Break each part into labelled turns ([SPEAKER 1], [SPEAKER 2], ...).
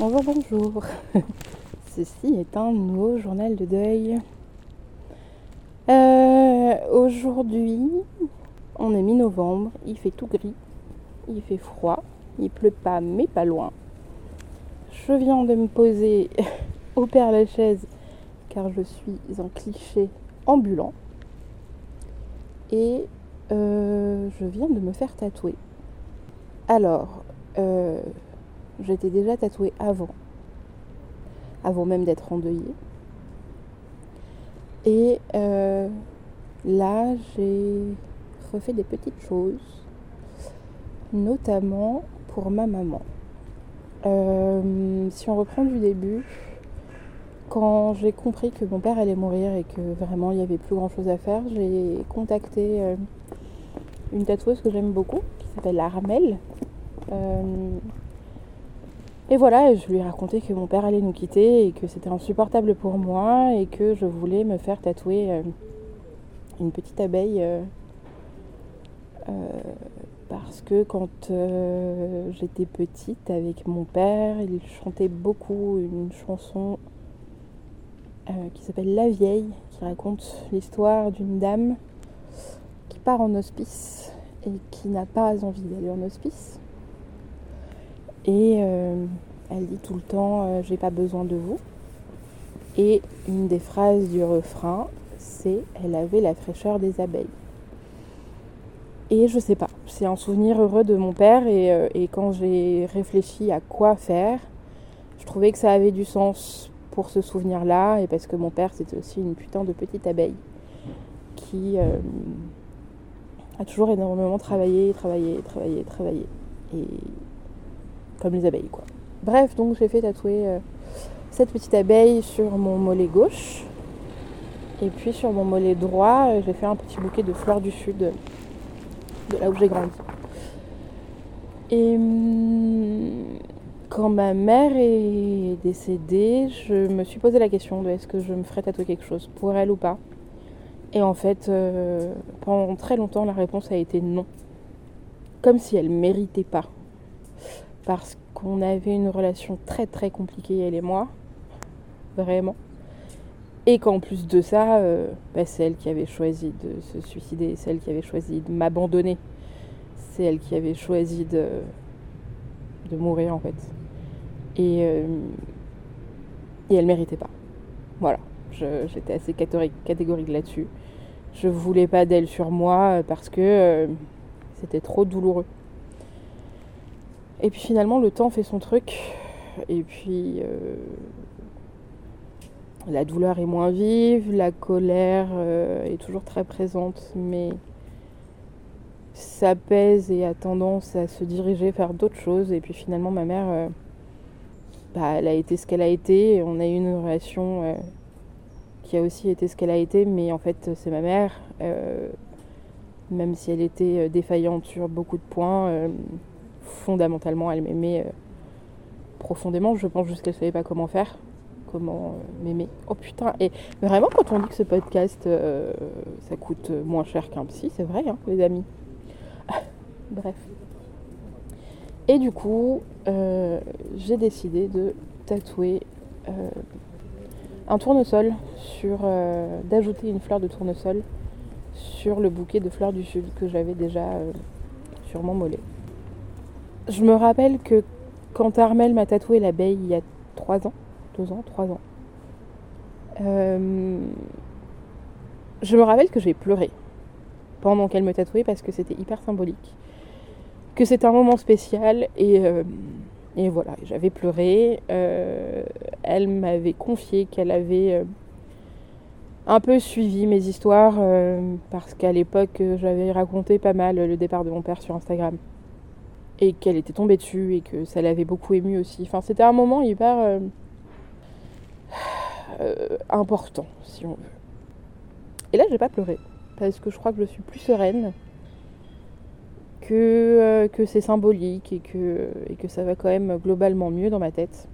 [SPEAKER 1] Bonjour, bonjour. Ceci est un nouveau journal de deuil. Euh, Aujourd'hui, on est mi-novembre, il fait tout gris, il fait froid, il pleut pas, mais pas loin. Je viens de me poser au Père Lachaise car je suis un cliché ambulant. Et euh, je viens de me faire tatouer. Alors, euh, J'étais déjà tatouée avant, avant même d'être endeuillée. Et euh, là, j'ai refait des petites choses, notamment pour ma maman. Euh, si on reprend du début, quand j'ai compris que mon père allait mourir et que vraiment il n'y avait plus grand chose à faire, j'ai contacté euh, une tatoueuse que j'aime beaucoup, qui s'appelle Armel. Et voilà, je lui ai raconté que mon père allait nous quitter et que c'était insupportable pour moi et que je voulais me faire tatouer euh, une petite abeille euh, euh, parce que quand j'étais petite avec mon père, il chantait beaucoup une chanson qui s'appelle La vieille, qui raconte l'histoire d'une dame qui part en hospice et qui n'a pas envie d'aller en hospice et euh, elle dit tout le temps euh, J'ai pas besoin de vous. Et une des phrases du refrain, c'est Elle avait la fraîcheur des abeilles. Et je sais pas, c'est un souvenir heureux de mon père. Et, euh, et quand j'ai réfléchi à quoi faire, je trouvais que ça avait du sens pour ce souvenir-là. Et parce que mon père, c'était aussi une putain de petite abeille qui a toujours énormément travaillé, travaillé, travaillé, travaillé. Et comme les abeilles quoi. Bref, donc j'ai fait tatouer euh, cette petite abeille sur mon mollet gauche. Et puis sur mon mollet droit, euh, j'ai fait un petit bouquet de fleurs du sud de là où j'ai grandi. Et hum, quand ma mère est décédée, je me suis posé la question de est-ce que je me ferais tatouer quelque chose pour elle ou pas. Et en fait, euh, pendant très longtemps, la réponse a été non. Comme si elle méritait pas parce qu'on avait une relation très très compliquée, elle et moi, vraiment. Et qu'en plus de ça, euh, bah, c'est elle qui avait choisi de se suicider, c'est elle qui avait choisi de m'abandonner, c'est elle qui avait choisi de, de mourir en fait. Et, euh, et elle méritait pas. Voilà, j'étais assez catégorique là-dessus. Je voulais pas d'elle sur moi parce que euh, c'était trop douloureux. Et puis finalement, le temps fait son truc. Et puis, euh, la douleur est moins vive, la colère euh, est toujours très présente, mais ça pèse et a tendance à se diriger vers d'autres choses. Et puis finalement, ma mère, euh, bah, elle a été ce qu'elle a été. On a eu une relation qui a aussi été ce qu'elle a été, mais en fait, c'est ma mère. même si elle était défaillante sur beaucoup de points fondamentalement, elle m'aimait euh, profondément. Je pense juste qu'elle savait pas comment faire, comment euh, m'aimer. Oh putain, et vraiment, quand on dit que ce podcast, euh, ça coûte moins cher qu'un psy, c'est vrai, hein, les amis. Bref. Et du coup, j'ai décidé de tatouer un tournesol sur d'ajouter une fleur de tournesol sur le bouquet de fleurs du sud que j'avais déjà sur mon mollet. Je me rappelle que quand Armel m'a tatoué l'abeille il y a 3 ans, 2 ans, 3 ans, euh, je me rappelle que j'ai pleuré pendant qu'elle me tatouait parce que c'était hyper symbolique. Que c'était un moment spécial et, euh, voilà, j'avais pleuré. Euh, elle m'avait confié qu'elle avait un peu suivi mes histoires parce qu'à l'époque j'avais raconté pas mal le départ de mon père sur Instagram et qu'elle était tombée dessus et que ça l'avait beaucoup ému aussi. Enfin, c'était un moment hyper euh, euh, important, si on veut. Et là, j'ai pas pleuré parce que je crois que je suis plus sereine, que, euh, que c'est symbolique et que, et que ça va quand même globalement mieux dans ma tête.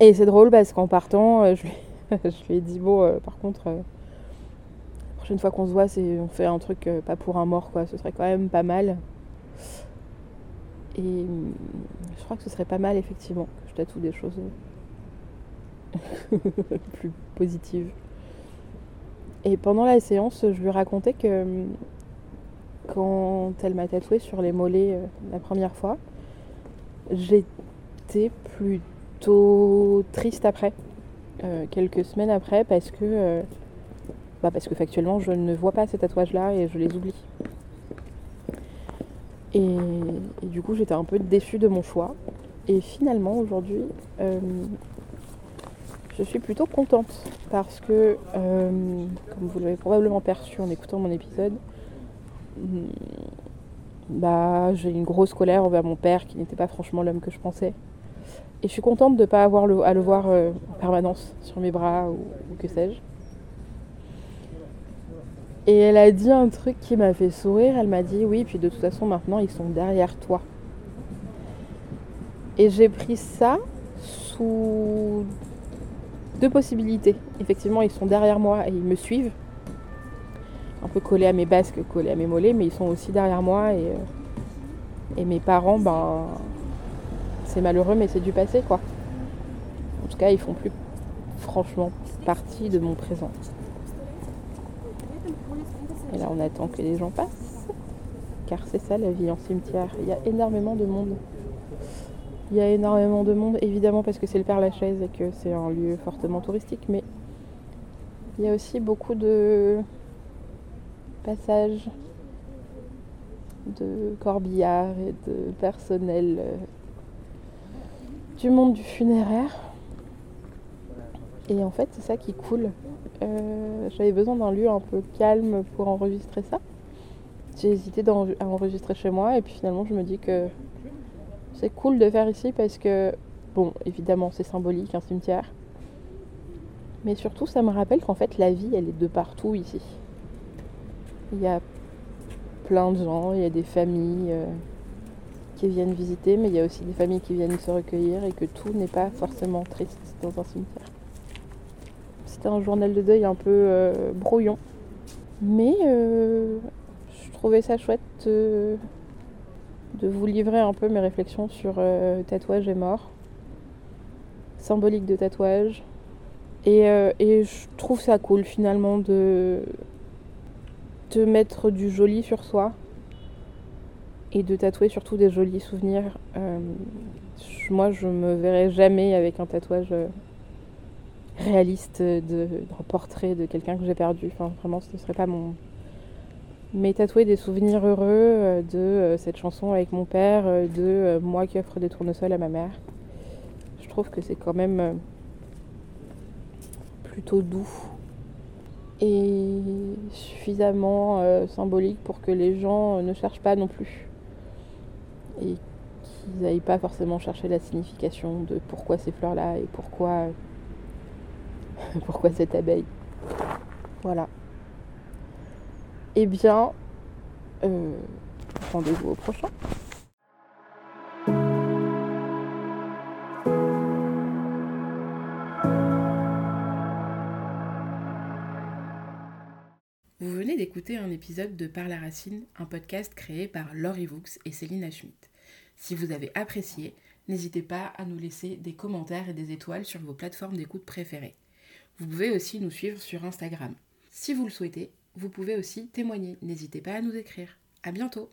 [SPEAKER 1] Et c'est drôle parce qu'en partant, je lui, je ai dit bon, par contre, la prochaine fois qu'on se voit, c'est on fait un truc pas pour un mort, quoi. Ce serait quand même pas mal. Et hum, je crois que ce serait pas mal effectivement que je tatoue des choses plus positives. Et pendant la séance, je lui racontais que hum, quand elle m'a tatoué sur les mollets euh, la première fois, j'étais plutôt triste après, euh, quelques semaines après, parce que, euh, bah parce que factuellement je ne vois pas ces tatouages-là et je les oublie. Et, du coup j'étais un peu déçue de mon choix. Et finalement aujourd'hui, je suis plutôt contente parce que, comme vous l'avez probablement perçu en écoutant mon épisode, Hmm. bah, j'ai une grosse colère envers mon père qui n'était pas franchement l'homme que je pensais. Et je suis contente de ne pas avoir à le voir euh, en permanence sur mes bras ou, que sais-je. Et elle a dit un truc qui m'a fait sourire. Elle m'a dit oui, puis de toute façon maintenant ils sont derrière toi. Et j'ai pris ça sous deux possibilités. Effectivement, ils sont derrière moi et ils me suivent un peu collés à mes basques, collés à mes mollets, mais ils sont aussi derrière moi et, euh, mes parents, ben c'est malheureux mais c'est du passé quoi. En tout cas ils font plus franchement partie de mon présent. Et là on attend que les gens passent. Car c'est ça la vie en cimetière. Il y a énormément de monde. Il y a énormément de monde, évidemment parce que c'est le Père Lachaise et que c'est un lieu fortement touristique, mais il y a aussi beaucoup de passage de corbillards et de personnel euh, du monde du funéraire. Et en fait, c'est ça qui coule. Euh, j'avais besoin d'un lieu un peu calme pour enregistrer ça. J'ai hésité à enregistrer chez moi et puis finalement je me dis que c'est cool de faire ici parce que, bon, évidemment c'est symbolique, un cimetière. Mais surtout ça me rappelle qu'en fait la vie elle est de partout ici. Il y a plein de gens, il y a des familles euh, qui viennent visiter, mais il y a aussi des familles qui viennent se recueillir et que tout n'est pas forcément triste dans un cimetière. C'était un journal de deuil un peu euh, brouillon, mais euh, je trouvais ça chouette de, vous livrer un peu mes réflexions sur tatouage et mort, symbolique de tatouage. Et, et je trouve ça cool finalement de, de mettre du joli sur soi et de tatouer surtout des jolis souvenirs. Euh, moi, je me verrais jamais avec un tatouage euh, réaliste d'un portrait de quelqu'un que j'ai perdu. Enfin, vraiment, ce ne serait pas mon. Mais tatouer des souvenirs heureux euh, de cette chanson avec mon père, de moi qui offre des tournesols à ma mère. Je trouve que c'est quand même plutôt doux et suffisamment euh, symbolique pour que les gens euh, ne cherchent pas non plus. Et qu'ils n'aillent pas forcément chercher la signification de pourquoi ces fleurs-là et pourquoi, pourquoi cette abeille? Voilà. Eh bien, euh, rendez-vous au prochain.
[SPEAKER 2] d'écouter un épisode de Par la Racine, un podcast créé par Laurie Vaux et Céline Schmidt. Si vous avez apprécié, n'hésitez pas à nous laisser des commentaires et des étoiles sur vos plateformes d'écoute préférées. Vous pouvez aussi nous suivre sur Instagram. Si vous le souhaitez, vous pouvez aussi témoigner. N'hésitez pas à nous écrire. À bientôt!